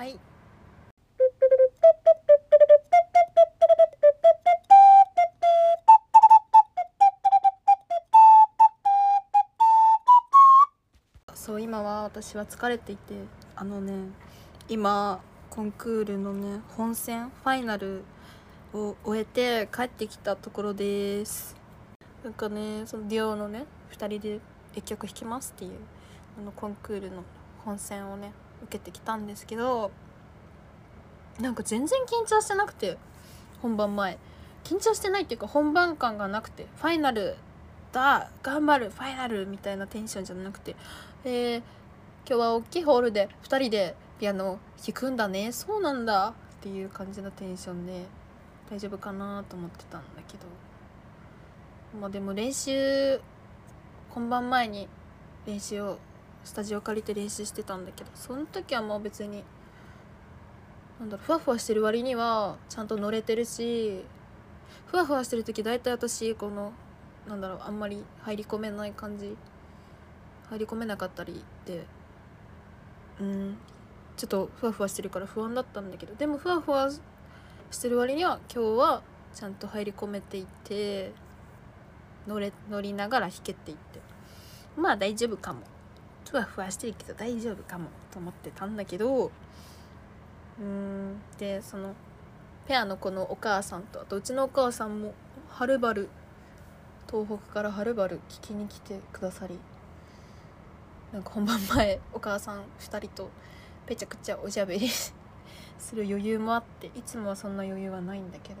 はい。そう今は私は疲れていて。あのね今コンクールのね本戦ファイナルを終えて帰ってきたところです。なんかねそのデュオのね2人で1曲弾きますっていうあのコンクールの本戦をね受けてきたんですけどなんか全然緊張してなくて本番前。緊張してないっていうか本番感がなくてファイナルだ頑張るファイナルみたいなテンションじゃなくてえー、今日は大きいホールで2人でピアノ弾くんだね。そうなんだっていう感じのテンションで大丈夫かなと思ってたんだけど。まあでも練習本番前に練習をスタジオ借りて練習してたんだけどその時はもう別になんだろうふわふわしてる割にはちゃんと乗れてるしふわふわしてる時大体私このなんだろうあんまり入り込めない感じ入り込めなかったりでうんちょっとふわふわしてるから不安だったんだけどでもふわふわしてる割には今日はちゃんと入り込めていて乗れ乗りながら弾けていってまあ大丈夫かも。ふわふわしてるけど大丈夫かもと思ってたんだけどうん。でそのペアの子のお母さんとあとうちのお母さんもはるばる東北からはるばる聞きに来てくださりなんか本番前お母さん2人とぺちゃくちゃおしゃべりする余裕もあっていつもはそんな余裕はないんだけど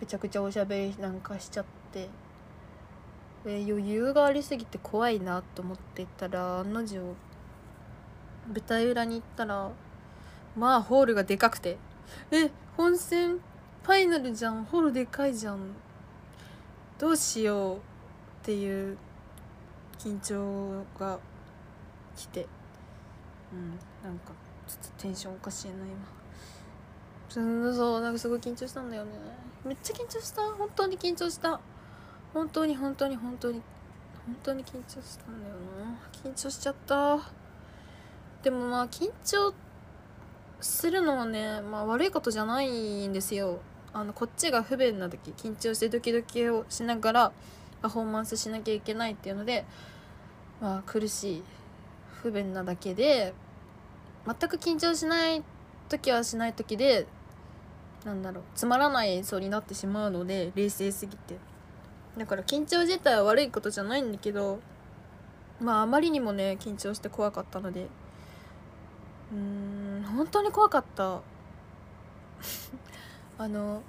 ぺちゃくちゃおしゃべりなんかしちゃってで余裕がありすぎて怖いなと思ってたら案の定舞台裏に行ったらまあホールがでかくてえ本戦ファイナルじゃんホールでかいじゃんどうしようっていう緊張が来てうんなんかちょっとテンションおかしいな今。そうなんかすごい緊張したんだよね。めっちゃ緊張した。本当に緊張した。本当に本当に本当に本当に緊張したんだよな。緊張しちゃった。でもまあ緊張するのはね、まあ、悪いことじゃないんですよ。あのこっちが不便な時緊張してドキドキをしながらパフォーマンスしなきゃいけないっていうのでまあ苦しい不便なだけで全く緊張しない時はしない時でなんだろうつまらない演奏になってしまうので冷静すぎて。だから緊張自体は悪いことじゃないんだけどまああまりにもね緊張して怖かったので。うん本当に怖かった。あの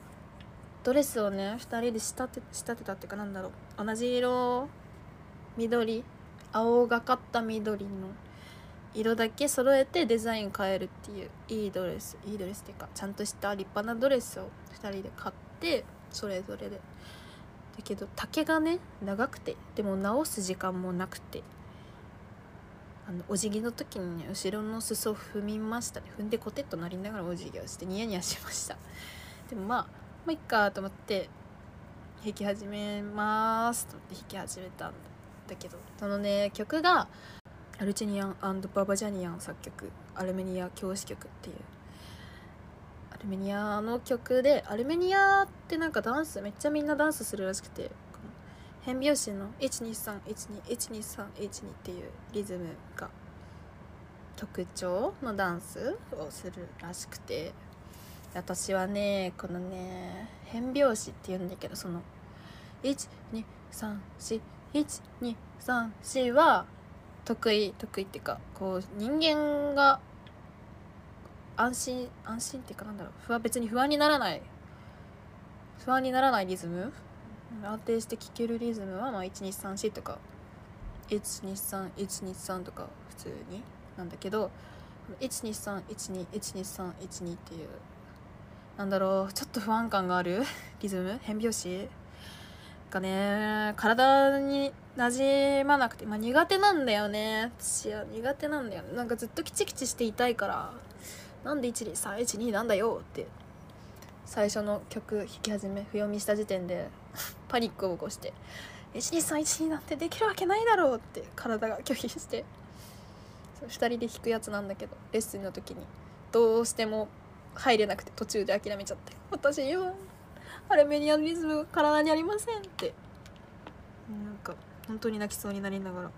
ドレスをね2人で仕立て仕立てたっていうかなんだろう。同じ色緑青がかった緑の色だけ揃えてデザイン変えるっていういいドレスいいドレスっていうかちゃんとした立派なドレスを2人で買ってそれぞれで。だけど丈がね長くてでも直す時間もなくて。あのお辞儀の時にね後ろの裾を踏みましたね。踏んでコテッとなりながらお辞儀をしてニヤニヤしました。でもまあまあいっかと思って弾き始めますと思って弾き始めたんだけどそのね曲がアルチェニアンババジャニアン作曲アルメニア教師曲っていうルメニアの曲でアルメニアってなんかダンスめっちゃみんなダンスするらしくてこの変拍子の1231212312っていうリズムが特徴のダンスをするらしくて私はねこのね変拍子っていうんだけどその12341234は得意得意っていうかこう人間が安心安心っていうかなんだろう。不安別に不安にならない。不安にならないリズム。安定して聴けるリズムはまあ1234とか。123123とか普通に。なんだけど1231212312っていう。なんだろう。ちょっと不安感がある。リズム。変拍子。がね体になじまなくて、まあ、苦手なんだよね。私は苦手なんだよね。なんかずっとキチキチしていたいから。なんで12312なんだよって。最初の曲弾き始め不読みした時点で パニックを起こして12312なんてできるわけないだろうって体が拒否して。2人で弾くやつなんだけどレッスンの時に。どうしても入れなくて途中で諦めちゃって「私今アルメニアのリズムが体にありません」って。なんか本当に泣きそうになりながら。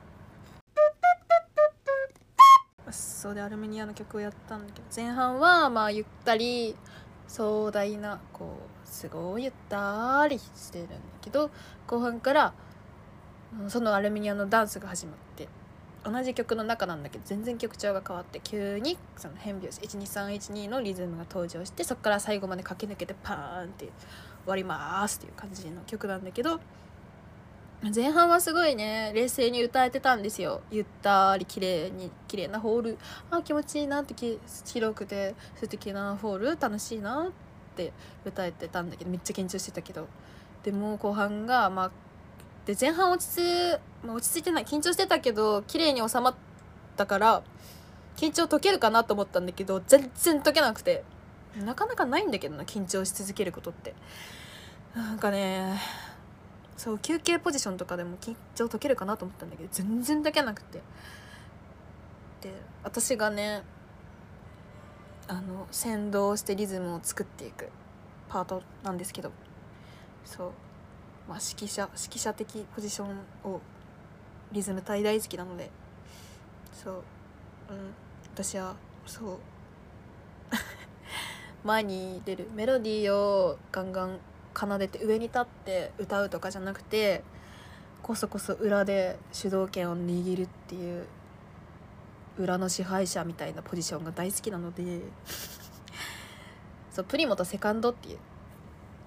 そうでアルメニアの曲をやったんだけど前半はまあゆったり壮大なこうすごいゆったりしてるんだけど後半からそのアルメニアのダンスが始まって同じ曲の中なんだけど全然曲調が変わって急にその変拍子12312のリズムが登場してそこから最後まで駆け抜けてパーンって終わりますっていう感じの曲なんだけど前半はすごいね冷静に歌えてたんですよ。ゆったり綺麗に綺麗なホール。あ気持ちいいなって広くて素敵なホール。楽しいなって歌えてたんだけどめっちゃ緊張してたけど。でも後半がまあで前半落ち着、まあ、落ち着いてない緊張してたけど綺麗に収まったから緊張解けるかなと思ったんだけど全然解けなくて。なかなかないんだけどな緊張し続けることって。なんかねそう休憩ポジションとかでも緊張解けるかなと思ったんだけど全然解けなくて。で私がねあの先導してリズムを作っていくパートなんですけどそう。まあ指揮者指揮者的ポジションをリズム大大好きなのでそう。うん。私はそう。前に出るメロディーをガンガン奏でて上に立って歌うとかじゃなくてこそこそ裏で主導権を握るっていう裏の支配者みたいなポジションが大好きなので そうプリモとセカンドっていう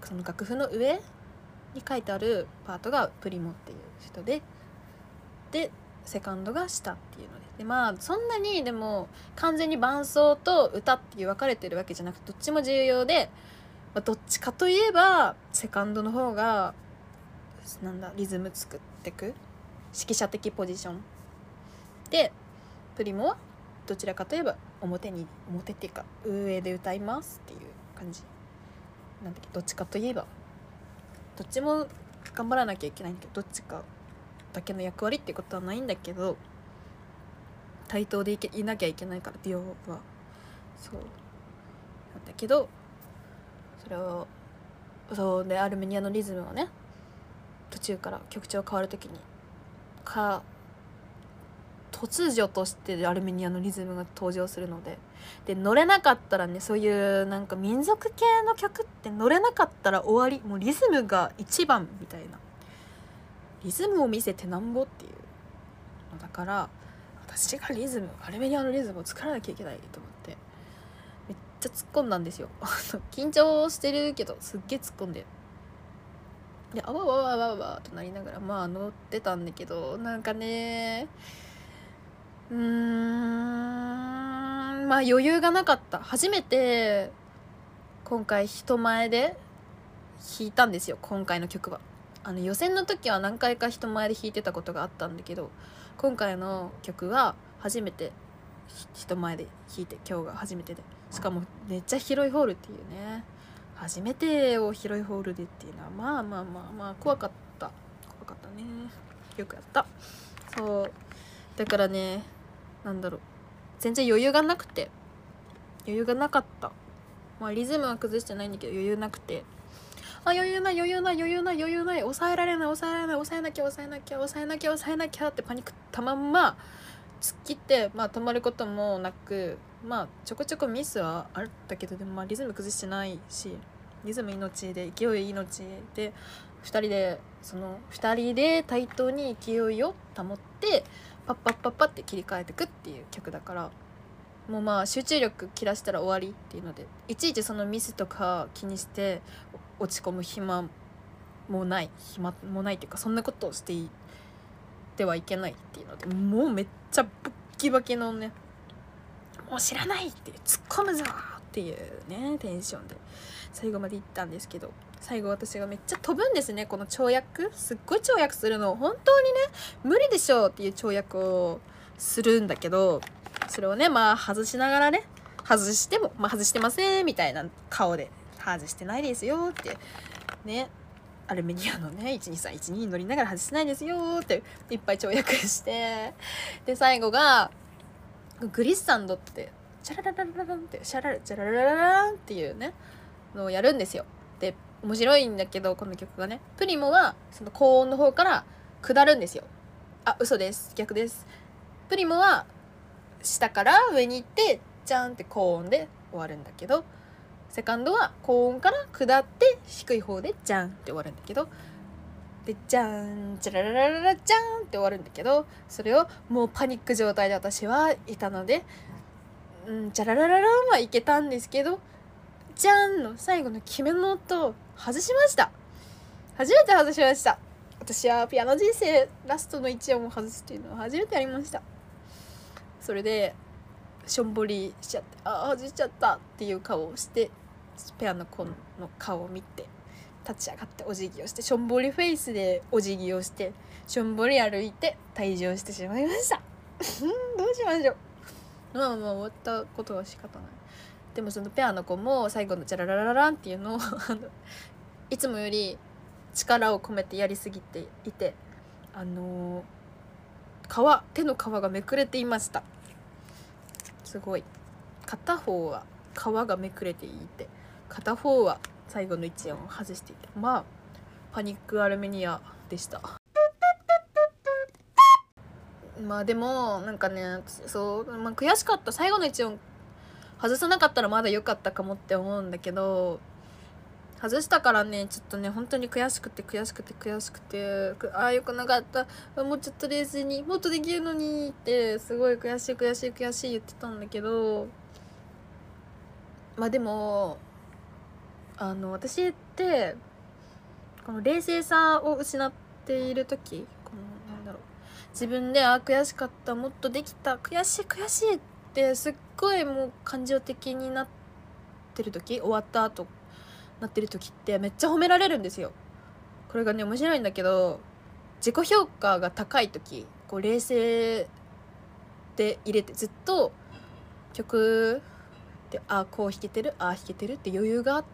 その楽譜の上に書いてあるパートがプリモっていう人ででセカンドが下っていうので。でまあそんなにでも完全に伴奏と歌っていう分かれてるわけじゃなくてどっちも重要でまあ、どっちかといえばセカンドの方がなんだリズム作ってく指揮者的ポジション。でプリモはどちらかといえば表に表っていうか上で歌いますっていう感じ。なんだっけどっちかといえば。どっちも頑張らなきゃいけないんだけどどっちかだけの役割っていうことはないんだけど対等でいけいなきゃいけないからディオは。そう。なんだけどそれをそうでアルメニアのリズムをね途中から曲調変わる時にか突如としてアルメニアのリズムが登場するのでで乗れなかったらねそういうなんか民族系の曲って乗れなかったら終わりもうリズムが一番みたいな。リズムを見せてなんぼっていうだから私がリズムアルメニアのリズムを作らなきゃいけないと思って。ちゃ突っ込んだんですよ。緊張してるけどすっげえ突っ込んでであわわわわわとなりながらまあ乗ってたんだけどなんかねうーんまあ余裕がなかった。初めて今回人前で弾いたんですよ今回の曲は。あの予選の時は何回か人前で弾いてたことがあったんだけど今回の曲は初めて人前で弾いて今日が初めてで。しかもめっちゃ広いホールっていうね。初めてを広いホールでっていうのはまあまあまあまあ怖かった。怖かったね。よくやった。そう。だからねなんだろう。全然余裕がなくて。余裕がなかった。まあリズムは崩してないんだけど余裕なくて。あ余裕ない余裕ない余裕ない余裕ない。抑えられない抑えられない抑えなきゃ抑えなきゃ抑えなきゃ抑えなきゃってパニックたまんま突っ切ってまあ止まることもなくまあちょこちょこミスはあったけどでもまあリズム崩してないしリズム命で勢い命で2人でその2人で対等に勢いを保ってパッパッパッパって切り替えてくっていう曲だからもうまあ集中力切らしたら終わりっていうのでいちいちそのミスとか気にして落ち込む暇もない暇もないっていうかそんなことをしていってはいけないっていうのでもうめっちゃブッキバキのねもう知らないって突っ込むぞっていうねテンションで最後まで行ったんですけど最後私がめっちゃ飛ぶんですねこの跳躍。すっごい跳躍するの。本当にね無理でしょうっていう跳躍をするんだけどそれをねまあ外しながらね外しても、まあ、外してませんみたいな顔で外してないですよってね。アルメニアのね12312に乗りながら外してないですよっていっぱい跳躍してで最後がグリッサンドってチャララララランってシャララチャラララランっていうねのをやるんですよ。で面白いんだけどこの曲がねプリモはその高音の方から下るんですよ。あ嘘です。逆です。プリモは下から上に行ってジャンって高音で終わるんだけどセカンドは高音から下って低い方でジャンって終わるんだけどでジャンチャラララララジャンって終わるんだけどそれをもうパニック状態で私はいたのでうんチャラララランはいけたんですけどジャンの最後の決めの音を外しました。初めて外しました。私はピアノ人生ラストの1音を外すっていうのは初めてやりました。それでしょんぼりしちゃってああ外しちゃったっていう顔をしてペアの子の顔を見て立ち上がってお辞儀をしてしょんぼりフェイスでお辞儀をしてしょんぼり歩いて退場してしまいました。どうしましょう。まあまあ終わったことは仕方ない。でもそのペアの子も最後のチャラララランっていうのをいつもより力を込めてやりすぎていてあのー、皮手の皮がめくれていました。すごい。片方は皮がめくれていて片方は最後の1音を外していてまあパニックアルメニアでした。まあでもなんかねそう、まあ、悔しかった。最後の1音外さなかったらまだ良かったかもって思うんだけど外したからねちょっとね本当に悔しくて悔しくて悔しくてああよくなかった。もうちょっと冷静にもっとできるのにってすごい悔しい悔しい悔しい言ってたんだけどまあでもあの私ってこの冷静さを失っている時このなんだろう自分であ悔しかったもっとできた悔しい悔しいってすっごいもう感情的になってる時終わった後なってる時ってめっちゃ褒められるんですよ。これがね面白いんだけど自己評価が高い時こう冷静で入れてずっと曲であこう弾けてるああ弾けてるって余裕があって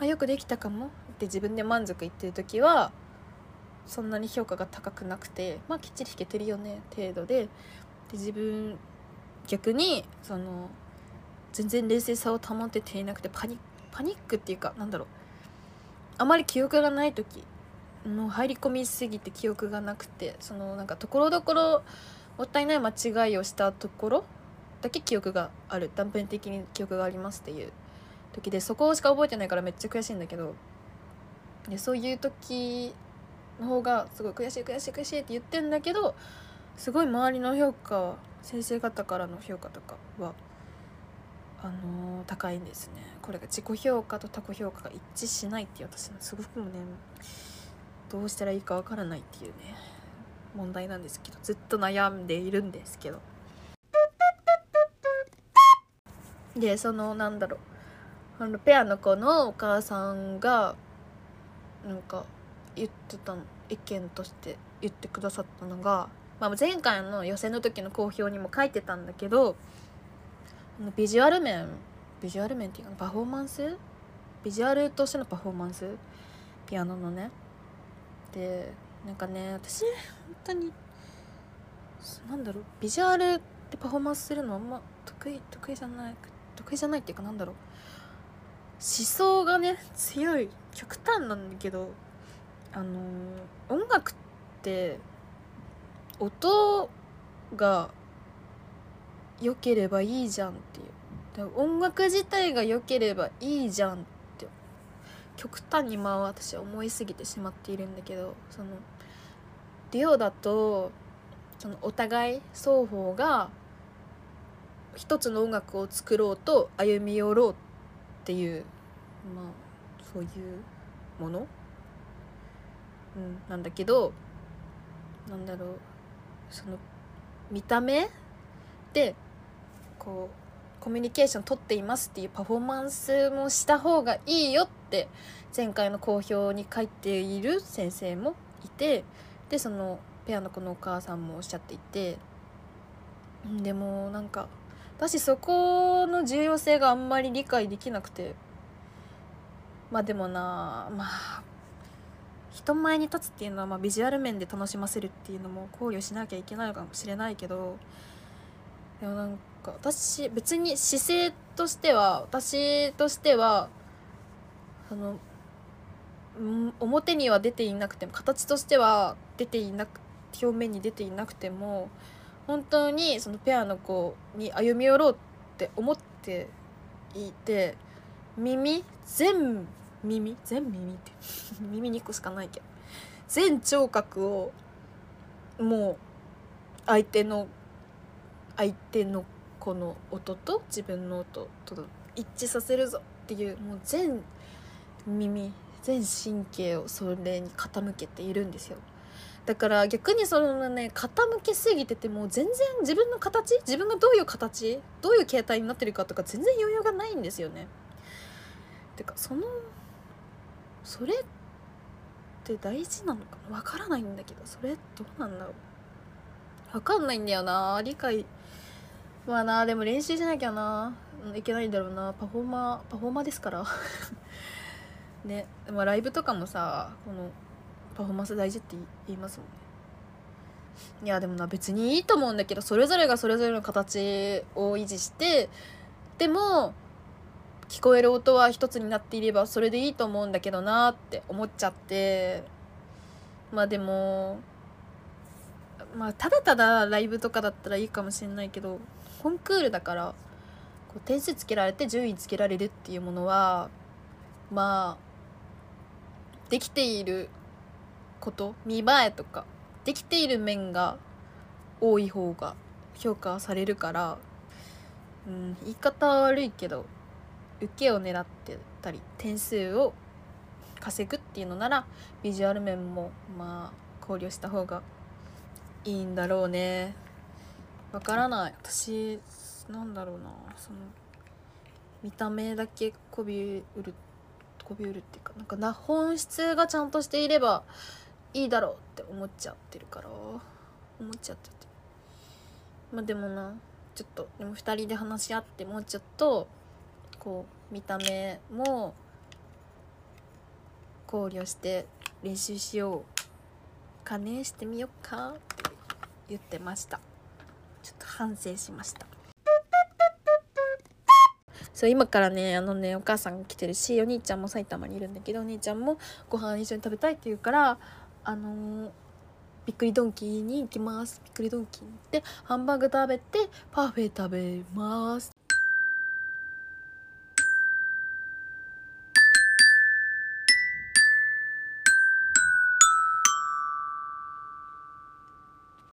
あよくできたかもって自分で満足いってる時はそんなに評価が高くなくてまあきっちり弾けてるよね程度で。で自分逆にその全然冷静さを保てていなくてパニパニックっていうかなんだろう。あまり記憶がない時もう入り込みすぎて記憶がなくてそのなんかところどころもったいない間違いをしたところだけ記憶がある。断片的に記憶がありますっていう。時でそこしか覚えてないからめっちゃ悔しいんだけどでそういう時の方がすごい悔しい悔しい悔しいって言ってんだけどすごい周りの評価先生方からの評価とかはあのー、高いんですね。これが自己評価と他己評価が一致しないっていう私のすごくもねどうしたらいいかわからないっていうね問題なんですけどずっと悩んでいるんですけど。でそのなんだろう。あのペアの子のお母さんがなんか言ってたの意見として言ってくださったのがまあ、前回の予選の時の公表にも書いてたんだけどビジュアル面ビジュアル面っていうかパフォーマンス？ビジュアルとしてのパフォーマンス？ピアノのね。でなんかね私本当になんだろうビジュアルってパフォーマンスするのあんま得意得意じゃない得意じゃないっていうかなんだろう。想がね強い極端なんだけどあの、音楽って音が良ければいいじゃんっていう。音楽自体が良ければいいじゃんって極端にまあ私は思いすぎてしまっているんだけどそのデュオだとそのお互い双方が一つの音楽を作ろうと歩み寄ろうっていうまあそういうもの、うん、なんだけどなんだろう。その見た目でこうコミュニケーション取っていますっていうパフォーマンスもした方がいいよって前回の公表に書いている先生もいてでそのペアの子のお母さんもおっしゃっていてでもなんか私そこの重要性があんまり理解できなくて。まあでもなまあ人前に立つっていうのはまビジュアル面で楽しませるっていうのも考慮しなきゃいけないかもしれないけど。でもなんか私別に姿勢としては私としてはあの表には出ていなくても形としては出ていなく表面に出ていなくても本当にそのペアの子に歩み寄ろうって思っていて耳全耳？全耳って？耳2個しかないけど全聴覚をもう相手の相手のこの音と自分の音と一致させるぞっていうもう全耳全神経をそれに傾けているんですよ。だから逆にそのね傾けすぎてても全然自分の形自分がどういう形どういう形態になってるかとか全然余裕がないんですよね。てかそのそれって大事なのかな？わからないんだけどそれどうなんだろう？わかんないんだよな。理解まあな。でも練習しなきゃな。いけないんだろうな。パフォーマーパフォーマーですから。ね。まあライブとかもさこのパフォーマンス大事って言いますもんね。いやでもな別にいいと思うんだけどそれぞれがそれぞれの形を維持してでも聞こえる音は一つになっていればそれでいいと思うんだけどなって思っちゃって。まあでもまあただただライブとかだったらいいかもしれないけどコンクールだからこう点数つけられて順位つけられるっていうものはまあできていること見栄えとかできている面が多い方が評価されるから、うん、言い方は悪いけど受けを狙ってたり点数を稼ぐっていうのならビジュアル面もまあ考慮した方がいいんだろうね。わからない。私なんだろうな。その見た目だけこびうるこびうるっていうかなんか本質がちゃんとしていればいいだろうって思っちゃってるから。思っちゃってて。まあでもなちょっとでも2人で話し合ってもうちょっとこう見た目も考慮して練習しようかねしてみようかって言ってました。ちょっと反省しました。そう今からねあのねお母さんが来てるしお兄ちゃんも埼玉にいるんだけどお兄ちゃんもご飯一緒に食べたいって言うからあのー、びっくりドンキーに行きます。びっくりドンキーに行ってハンバーグ食べてパフェ食べます。